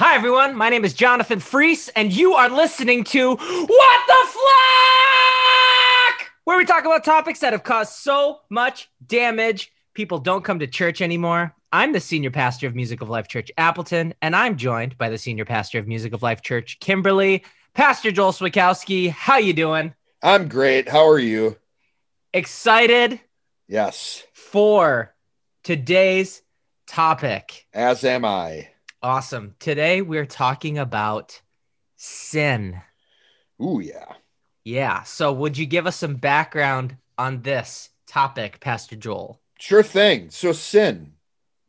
Hi, everyone. My name is Jonathan Freese, and you are listening to What the Flock, where we talk about topics that have caused so much damage. People don't come to church anymore. I'm the senior pastor of Music of Life Church Appleton, and I'm joined by the senior pastor of Music of Life Church Kimberly, Pastor Joel Swikowski. How you doing? I'm great. How are you? Excited Yes, for today's topic. as am I. Awesome. Today we're talking about sin. Ooh, yeah. Yeah. So, would you give us some background on this topic, Pastor Joel? Sure thing. So sin,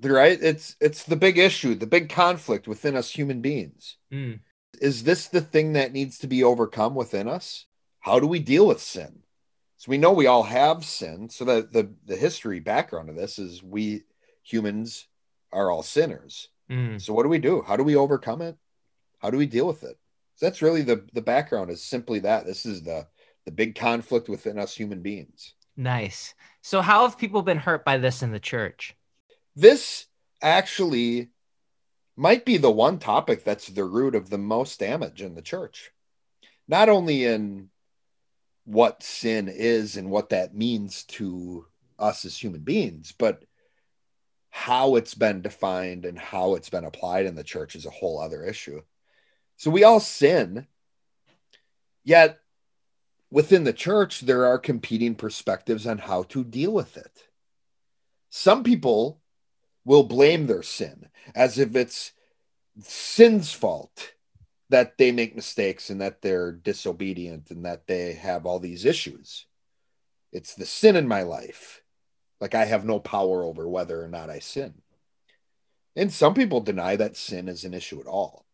right? It's it's the big issue, the big conflict within us human beings. Mm. Is this the thing that needs to be overcome within us? How do we deal with sin? So we know we all have sin. So the the, the history background of this is we humans are all sinners. Mm. So what do we do? How do we overcome it? How do we deal with it? So that's really the the background is simply that. This is the the big conflict within us human beings. Nice. So, how have people been hurt by this in the church? This actually might be the one topic that's the root of the most damage in the church. Not only in what sin is and what that means to us as human beings, but how it's been defined and how it's been applied in the church is a whole other issue. So we all sin, yet within the church, there are competing perspectives on how to deal with it. Some people will blame their sin as if it's sin's fault that they make mistakes and that they're disobedient and that they have all these issues. It's the sin in my life. Like I have no power over whether or not I sin. And some people deny that sin is an issue at all.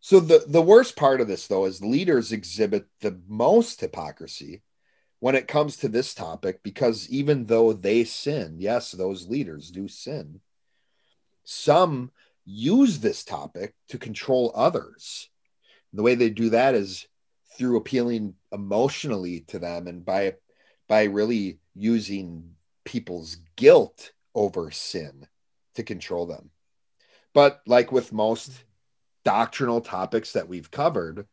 So the, the worst part of this though is leaders exhibit the most hypocrisy when it comes to this topic because even though they sin, yes, those leaders do sin, some use this topic to control others. The way they do that is through appealing emotionally to them and by by really using people's guilt over sin to control them. But like with most doctrinal topics that we've covered,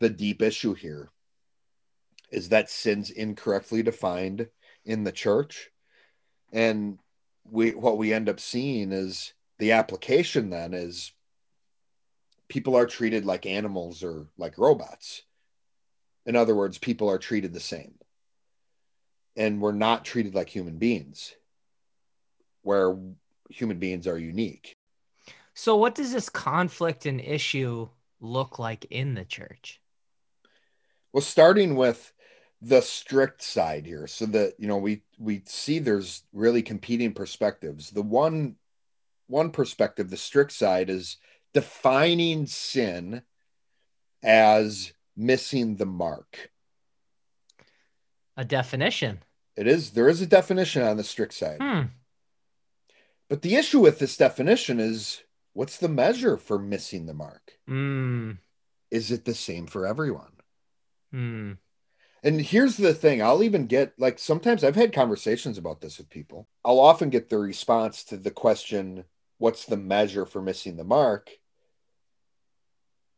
the deep issue here is that sin's incorrectly defined in the church. And we what we end up seeing is the application then is people are treated like animals or like robots. In other words, people are treated the same. And we're not treated like human beings, where human beings are unique. So, what does this conflict and issue look like in the church? Well, starting with the strict side here, so that you know we we see there's really competing perspectives. The one one perspective, the strict side, is defining sin as missing the mark. A definition. It is there is a definition on the strict side. Hmm. But the issue with this definition is what's the measure for missing the mark? Mm. Is it the same for everyone? Hmm. And here's the thing I'll even get like sometimes I've had conversations about this with people. I'll often get the response to the question, What's the measure for missing the mark?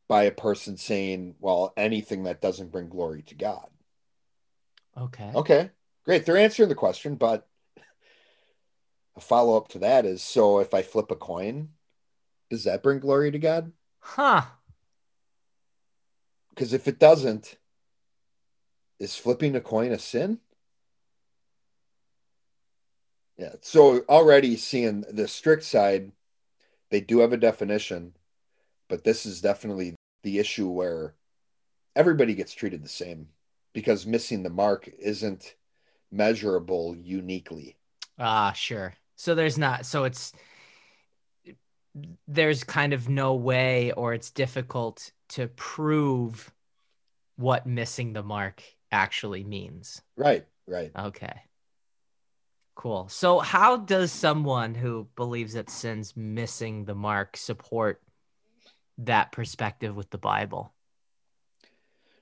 by a person saying, Well, anything that doesn't bring glory to God. Okay. Okay, great. They're answering the question, but a follow up to that is so if I flip a coin, does that bring glory to God? Huh. Because if it doesn't, is flipping a coin a sin? Yeah. So already seeing the strict side, they do have a definition, but this is definitely the issue where everybody gets treated the same because missing the mark isn't measurable uniquely. Ah, sure. So there's not. So it's there's kind of no way, or it's difficult to prove what missing the mark actually means. Right, right. Okay. Cool. So, how does someone who believes that sin's missing the mark support that perspective with the Bible?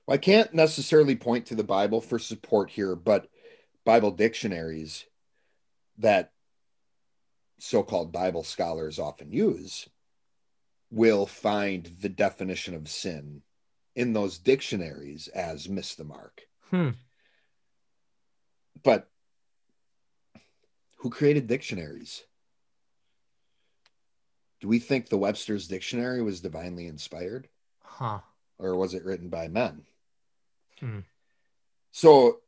Well, I can't necessarily point to the Bible for support here, but Bible dictionaries that so called Bible scholars often use will find the definition of sin in those dictionaries as miss the mark. Hmm. But who created dictionaries? Do we think the Webster's dictionary was divinely inspired Huh. or was it written by men? Hmm. So,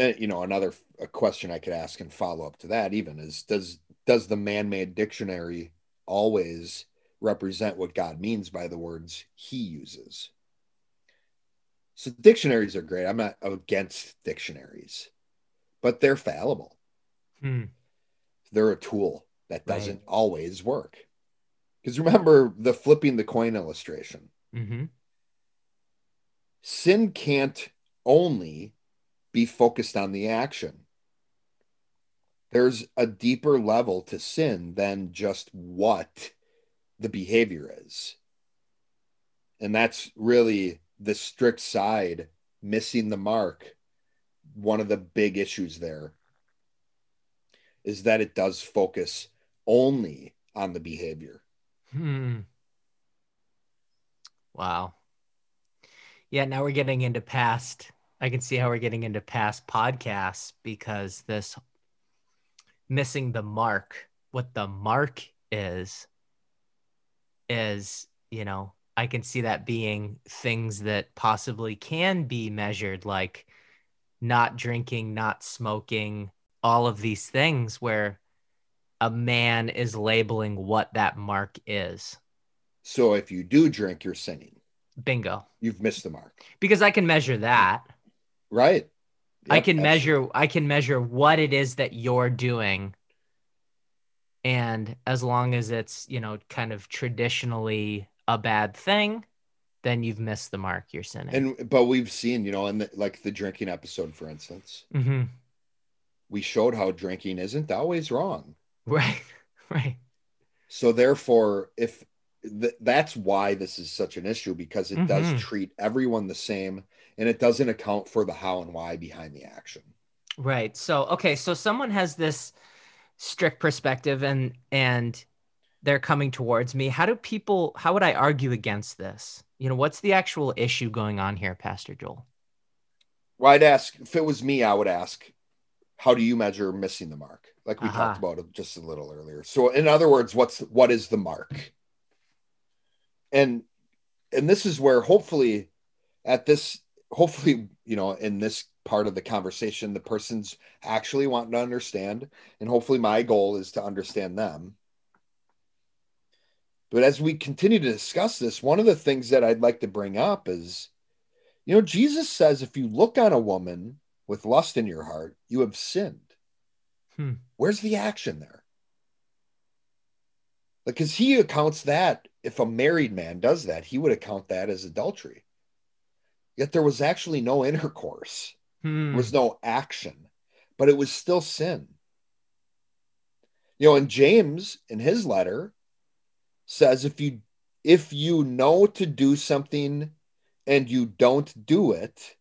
uh, you know, another a question I could ask and follow up to that even is does does the man-made dictionary always represent what God means by the words he uses? So dictionaries are great. I'm not against dictionaries, but they're fallible. Hmm. They're a tool that doesn't always work. Because remember the flipping the coin illustration. Mm-hmm. Sin can't only be focused on the action. There's a deeper level to sin than just what the behavior is. And that's really the strict side, missing the mark. One of the big issues there is that it does focus only on the behavior. Hmm. Wow. Yeah, now we're getting into past. I can see how we're getting into past podcasts because this missing the mark, what the mark is, is, you know, I can see that being things that possibly can be measured, like not drinking, not smoking, all of these things where a man is labeling what that mark is. So if you do drink, you're sinning. Bingo. You've missed the mark. Because I can measure that. Right. I can absolutely. measure I can measure what it is that you're doing. And as long as it's, you know, kind of traditionally a bad thing, then you've missed the mark. You're sinning. And but we've seen, you know, in the, like the drinking episode, for instance, hmm we showed how drinking isn't always wrong. Right. Right. So therefore, if th- that's why this is such an issue because it Mhm. does treat everyone the same and it doesn't account for the how and why behind the action. Right. So okay, so someone has this strict perspective and and they're coming towards me. How do people how would I argue against this? You know, what's the actual issue going on here, Pastor Joel? Well, I'd ask if it was me, I would ask, how do you measure missing the mark? Like we Aha. talked about it just a little earlier. So, in other words, what's what is the mark? And and this is where hopefully at this hopefully you know in this part of the conversation the person's actually wanting to understand and hopefully my goal is to understand them. But as we continue to discuss this one of the things that i'd like to bring up is you know jesus says if you look on a woman with lust in your heart you have sinned. Hmm. where's the action there? Because he accounts that if a married man does that he would account that as adultery yet there was actually no intercourse Hmm. there was no action, but it was still sin. You know, and James in his letter says if you if you know to do something and you don't do it,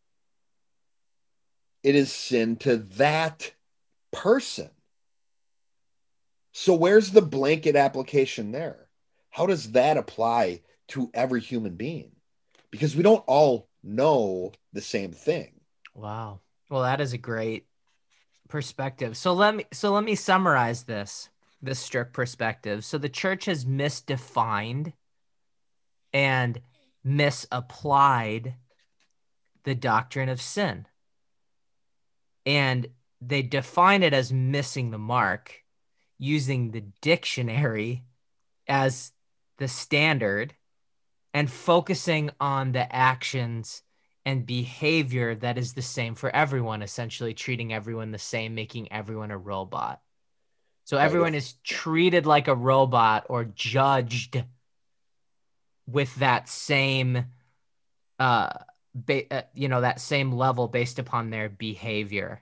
it is sin to that person. So where's the blanket application there? How does that apply to every human being? Because we don't all know the same thing. Wow. Well, that is a great perspective. So let me so let me summarize this this strict perspective. So the church has misdefined and misapplied the doctrine of sin. And they define it as missing the mark using the dictionary as the standard and focusing on the actions and behavior that is the same for everyone, essentially treating everyone the same, making everyone a robot. So everyone is treated like a robot or judged with that same uh, ba- uh you know that same level based upon their behavior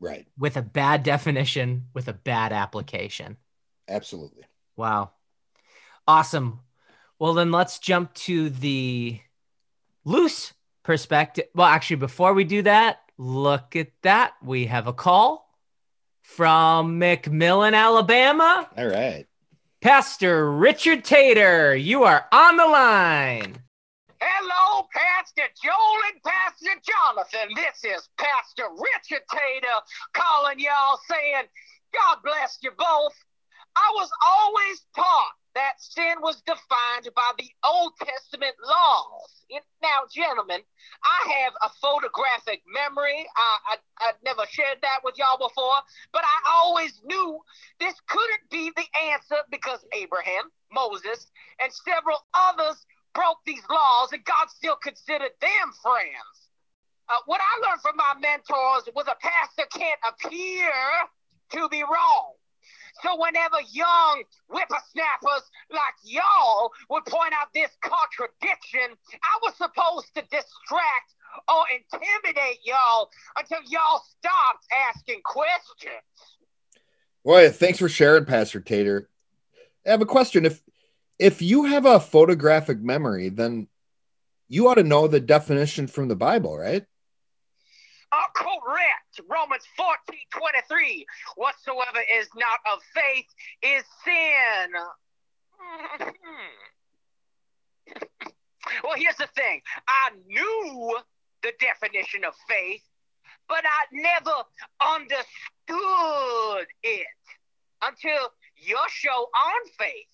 Right. with a bad definition with a bad application Absolutely. Wow. Awesome. Well, then let's jump to the loose perspective. Well, actually, before we do that, look at that. We have a call from McMillan, Alabama. All right. Pastor Richard Tater, you are on the line. Hello, Pastor Joel and Pastor Jonathan. This is Pastor Richard Tater calling y'all saying, God bless you both. I was always taught that sin was defined by the Old Testament laws. Now, gentlemen, I have a photographic memory. I, I, I never shared that with y'all before, but I always knew this couldn't be the answer because Abraham, Moses, and several others broke these laws, and God still considered them friends. Uh, what I learned from my mentors was a pastor can't appear to be wrong. So whenever young whippersnappers like y'all would point out this contradiction, I was supposed to distract or intimidate y'all until y'all stopped asking questions. Well, thanks for sharing, Pastor Tater. I have a question. If if you have a photographic memory, then you ought to know the definition from the Bible, right? Uh, correct. Romans 14 23. Whatsoever is not of faith is sin. well, here's the thing I knew the definition of faith, but I never understood it until your show on faith.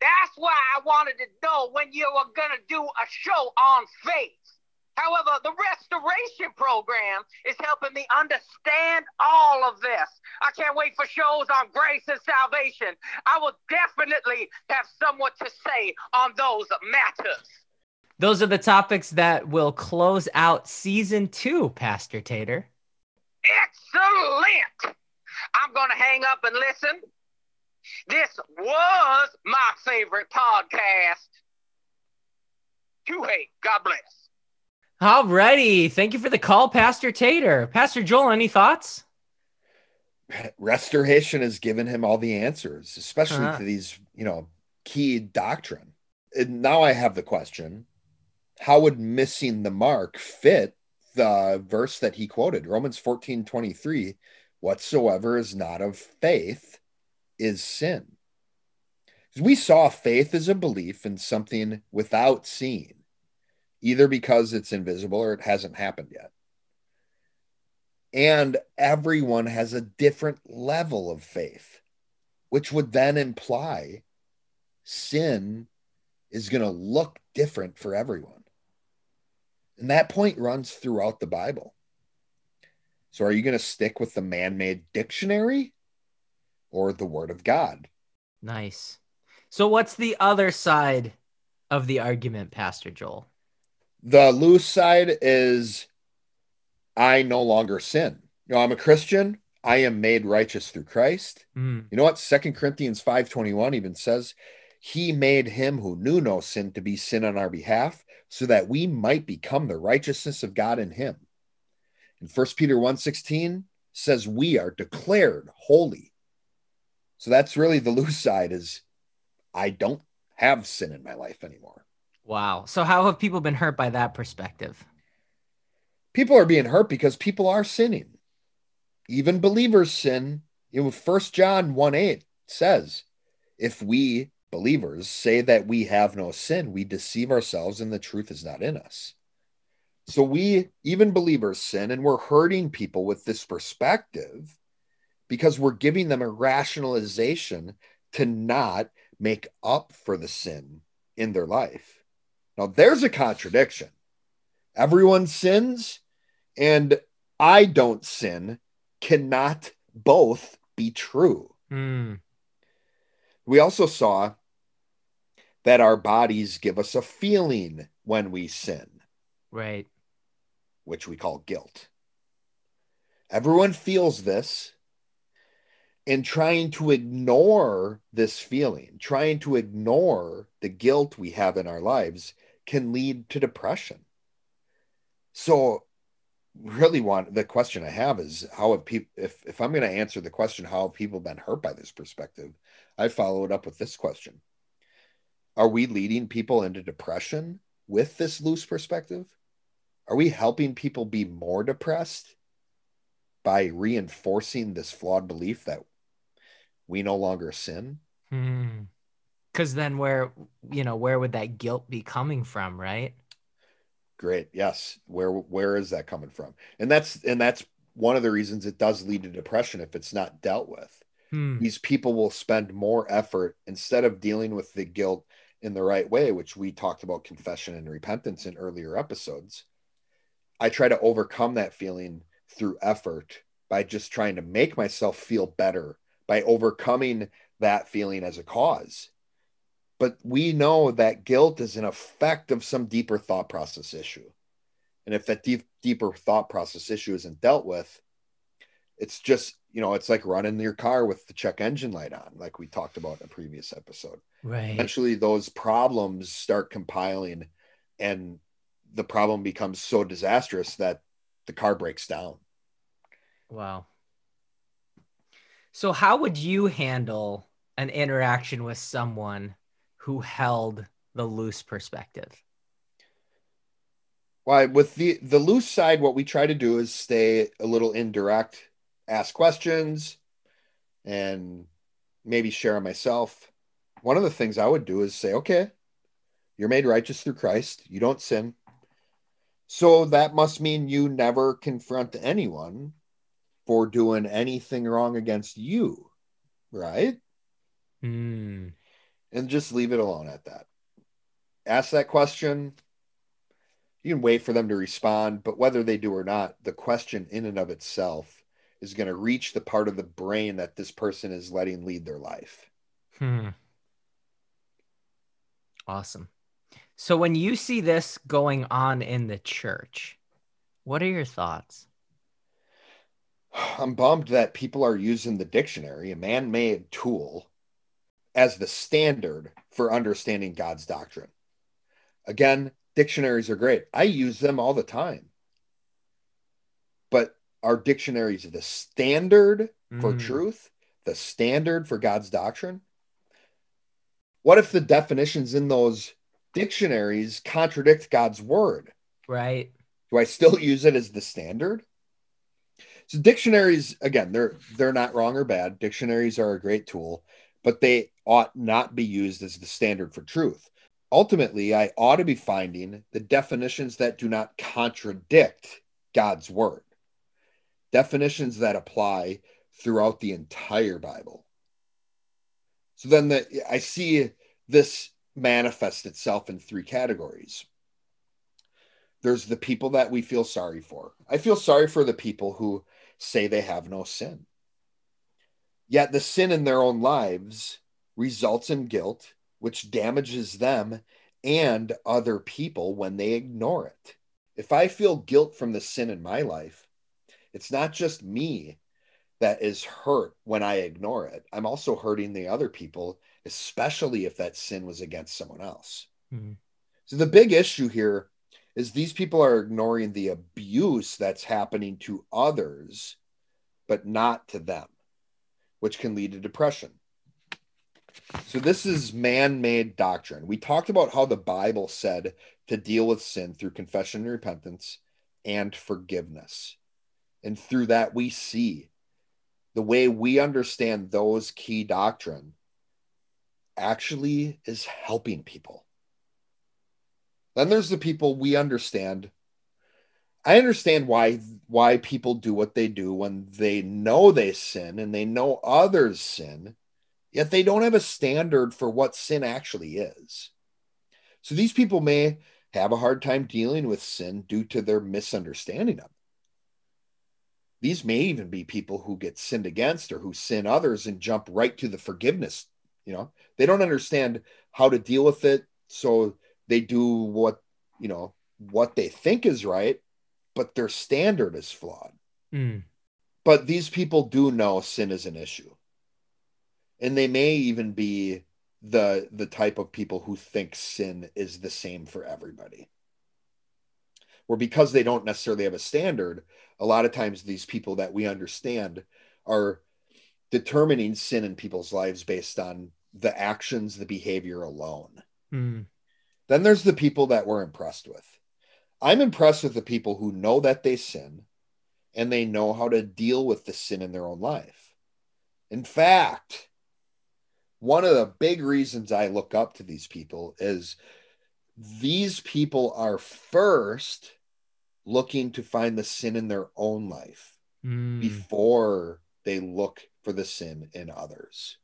That's why I wanted to know when you were going to do a show on faith. However, the restoration program is helping me understand all of this. I can't wait for shows on grace and salvation. I will definitely have somewhat to say on those matters. Those are the topics that will close out season two, Pastor Tater. Excellent. I'm going to hang up and listen. This was my favorite podcast. To hate. God bless. Alrighty. Thank you for the call, Pastor Tater. Pastor Joel, any thoughts? Restoration has given him all the answers, especially Uh-huh. to these, you know, key doctrine. And now I have the question how would missing the mark fit the verse that he quoted? Romans 14 23. Whatsoever is not of faith is sin. We saw faith as a belief in something without seeing either because it's invisible or it hasn't happened yet. And everyone has a different level of faith, which would then imply sin is going to look different for everyone. And that point runs throughout the Bible. So are you going to stick with the man made dictionary or the word of God? Nice. So, what's the other side of the argument, Pastor Joel? The loose side is I no longer sin. You know, I'm a Christian. I am made righteous through Christ. Mm, You know what? Second Corinthians 5:21 even says, He made him who knew no sin to be sin on our behalf, so that we might become the righteousness of God in him. And 1 Peter 1:16 says we are declared holy. So that's really the loose side is I don't have sin in my life anymore. Wow. So, how have people been hurt by that perspective? people are being hurt because people are sinning. Even believers sin. You know, First John 1 8 says, if we believers say that we have no sin, we deceive ourselves and the truth is not in us. So we, even believers, sin and we're hurting people with this perspective because we're giving them a rationalization to not make up for the sin in their life. Now, there's a contradiction. Everyone sins and I don't sin cannot both be true. Mm, We also saw that our bodies give us a feeling when we sin, right. which we call guilt. Everyone feels this, and trying to ignore this feeling, trying to ignore the guilt we have in our lives can lead to depression. So, really, want the question I have is how have people, if, if I'm going to answer the question, how have people been hurt by this perspective? I follow it up with this question Are we leading people into depression with this loose perspective? Are we helping people be more depressed by reinforcing this flawed belief that we no longer sin? Hmm. Because then where, you know, where would that guilt be coming from, right? Great. Yes. Where where is that coming from? And that's and that's one of the reasons it does lead to depression if it's not dealt with. Hmm. These people will spend more effort instead of dealing with the guilt in the right way, which we talked about confession and repentance in earlier episodes. I try to overcome that feeling through effort by just trying to make myself feel better by overcoming that feeling as a cause. But we know that guilt is an effect of some deeper thought process issue. And if that deep, deeper thought process issue isn't dealt with, it's just, you know, it's like running your car with the check engine light on, like we talked about in a previous episode. Right. Eventually, those problems start compiling, and the problem becomes so disastrous that the car breaks down. Wow. So, how would you handle an interaction with someone who held the loose perspective? Why with the the loose side, what we try to do is stay a little indirect, ask questions, and maybe share myself. One of the things I would do is say, okay, you're made righteous through Christ. You don't sin. So that must mean you never confront anyone for doing anything wrong against you, right? Hmm. And just leave it alone at that. Ask that question. You can wait for them to respond, but whether they do or not, the question in and of itself is going to reach the part of the brain that this person is letting lead their life. Hmm. Awesome. So, when you see this going on in the church, what are your thoughts? I'm bummed that people are using the dictionary, a man made tool, as the standard for understanding God's doctrine. Again, dictionaries are great. I use them all the time. But are dictionaries the standard for Mm. truth, the standard for God's doctrine? What if the definitions in those dictionaries contradict God's word? Right. Do I still use it as the standard? So dictionaries, again, they're they're not wrong or bad. Dictionaries are a great tool, but they ought not be used as the standard for truth. Ultimately, I ought to be finding the definitions that do not contradict God's word. Definitions that apply throughout the entire Bible. So then the, I see this manifest itself in three categories there's the people that we feel sorry for. I feel sorry for the people who say they have no sin. Yet the sin in their own lives results in guilt, which damages them and other people when they ignore it. If I feel guilt from the sin in my life, it's not just me that is hurt when I ignore it. I'm also hurting the other people, especially if that sin was against someone else. Mhm. So the big issue here is these people are ignoring the abuse that's happening to others, but not to them, which can lead to depression. So, this is man made doctrine. We talked about how the Bible said to deal with sin through confession and repentance and forgiveness. And through that, we see the way we understand those key doctrine actually is helping people. Then there's the people we understand. I understand why why people do what they do when they know they sin and they know others sin, yet they don't have a standard for what sin actually is. So these people may have a hard time dealing with sin due to their misunderstanding of it. These may even be people who get sinned against or who sin others and jump right to the forgiveness. You know, they don't understand how to deal with it. So they do what you know what they think is right but their standard is flawed Mm. but these people do know sin is an issue and they may even be the the type of people who think sin is the same for everybody or because they don't necessarily have a standard a lot of times these people that we understand are determining sin in people's lives based on the actions the behavior alone Mm. Then there's the people that we're impressed with. I'm impressed with the people who know that they sin and they know how to deal with the sin in their own life. In fact, one of the big reasons I look up to these people is these people are first looking to find the sin in their own life Mm. before they look for the sin in others.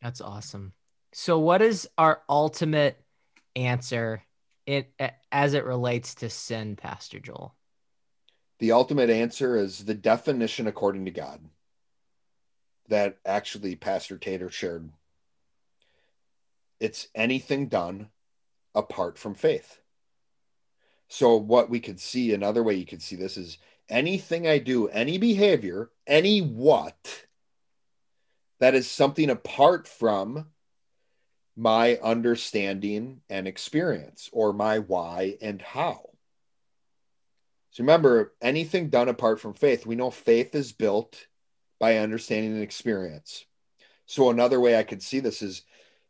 That's awesome. So, what is our ultimate answer it as it relates to sin, Pastor Joel? The ultimate answer is the definition according to God that actually Pastor Tater shared. It's anything done apart from faith. So, what we could see, another way you could see this is anything I do, any behavior, any what that is something apart from my understanding and experience or my why and how. So remember, anything done apart from faith, we know faith is built by understanding and experience. So another way I could see this is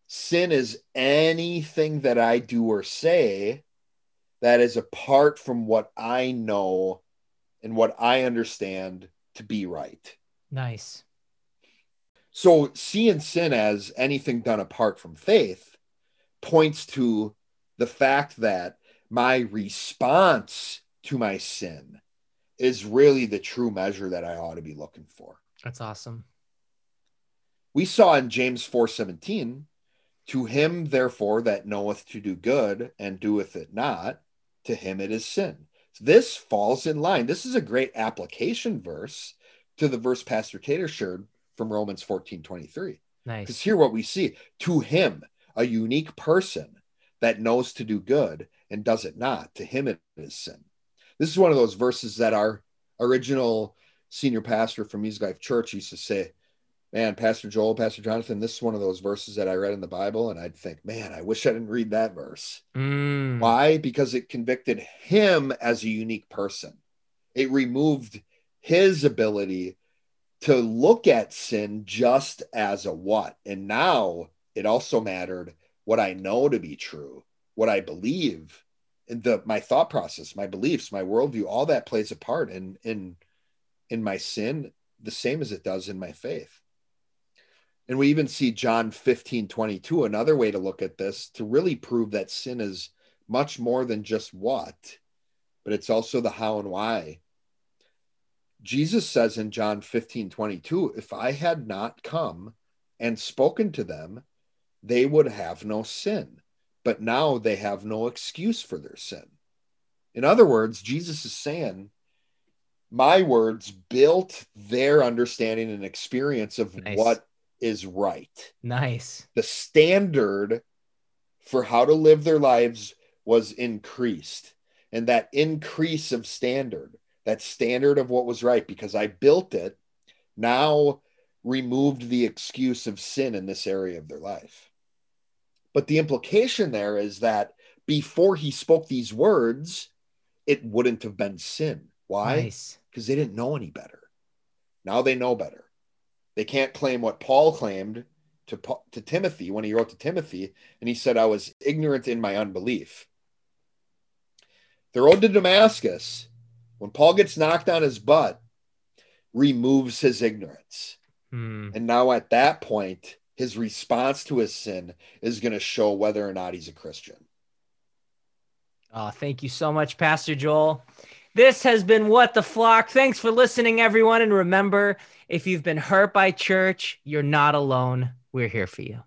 sin is anything that I do or say that is apart from what I know and what I understand to be right. Nice. So seeing sin as anything done apart from faith points to the fact that my response to my sin is really the true measure that I ought to be looking for. That's awesome. We saw in James 4:17, to him therefore that knoweth to do good and doeth it not, to him it is sin. This falls in line. This is a great application verse to the verse Pastor Tater shared from Romans 14 23. Nice. Because here what we see to him, a unique person that knows to do good and does it not, to him it is sin. This is one of those verses that our original senior pastor from Music Life Church used to say, Man, Pastor Joel, Pastor Jonathan, this is one of those verses that I read in the Bible, and I'd think, man, I wish I didn't read that verse. Mm. Why? Because it convicted him as a unique person. It removed his ability to look at sin just as a what. And now it also mattered what I know to be true, what I believe, and the my thought process, my beliefs, my worldview, all that plays a part in in in my sin, the same as it does in my faith. And we even see John 15, 22, another way to look at this to really prove that sin is much more than just what, but it's also the how and why. Jesus says in John 15, 22, if I had not come and spoken to them, they would have no sin, but now they have no excuse for their sin. In other words, Jesus is saying, my words built their understanding and experience of Nice. what is right Nice. the standard for how to live their lives was increased. And that increase of standard, that standard of what was right, because I built it, now removed the excuse of sin in this area of their life. But the implication there is that before he spoke these words, it wouldn't have been sin. Why? Nice. Because they didn't know any better. Now they know better. They can't claim what Paul claimed to, to Timothy when he wrote to Timothy, and he said, I was ignorant in my unbelief. The road to Damascus, when Paul gets knocked on his butt, removes his ignorance. Hmm. And now at that point, his response to his sin is going to show whether or not he's a Christian. Oh, thank you so much, Pastor Joel. This has been What the Flock. Thanks for listening, everyone. And remember, if you've been hurt by church, you're not alone. We're here for you.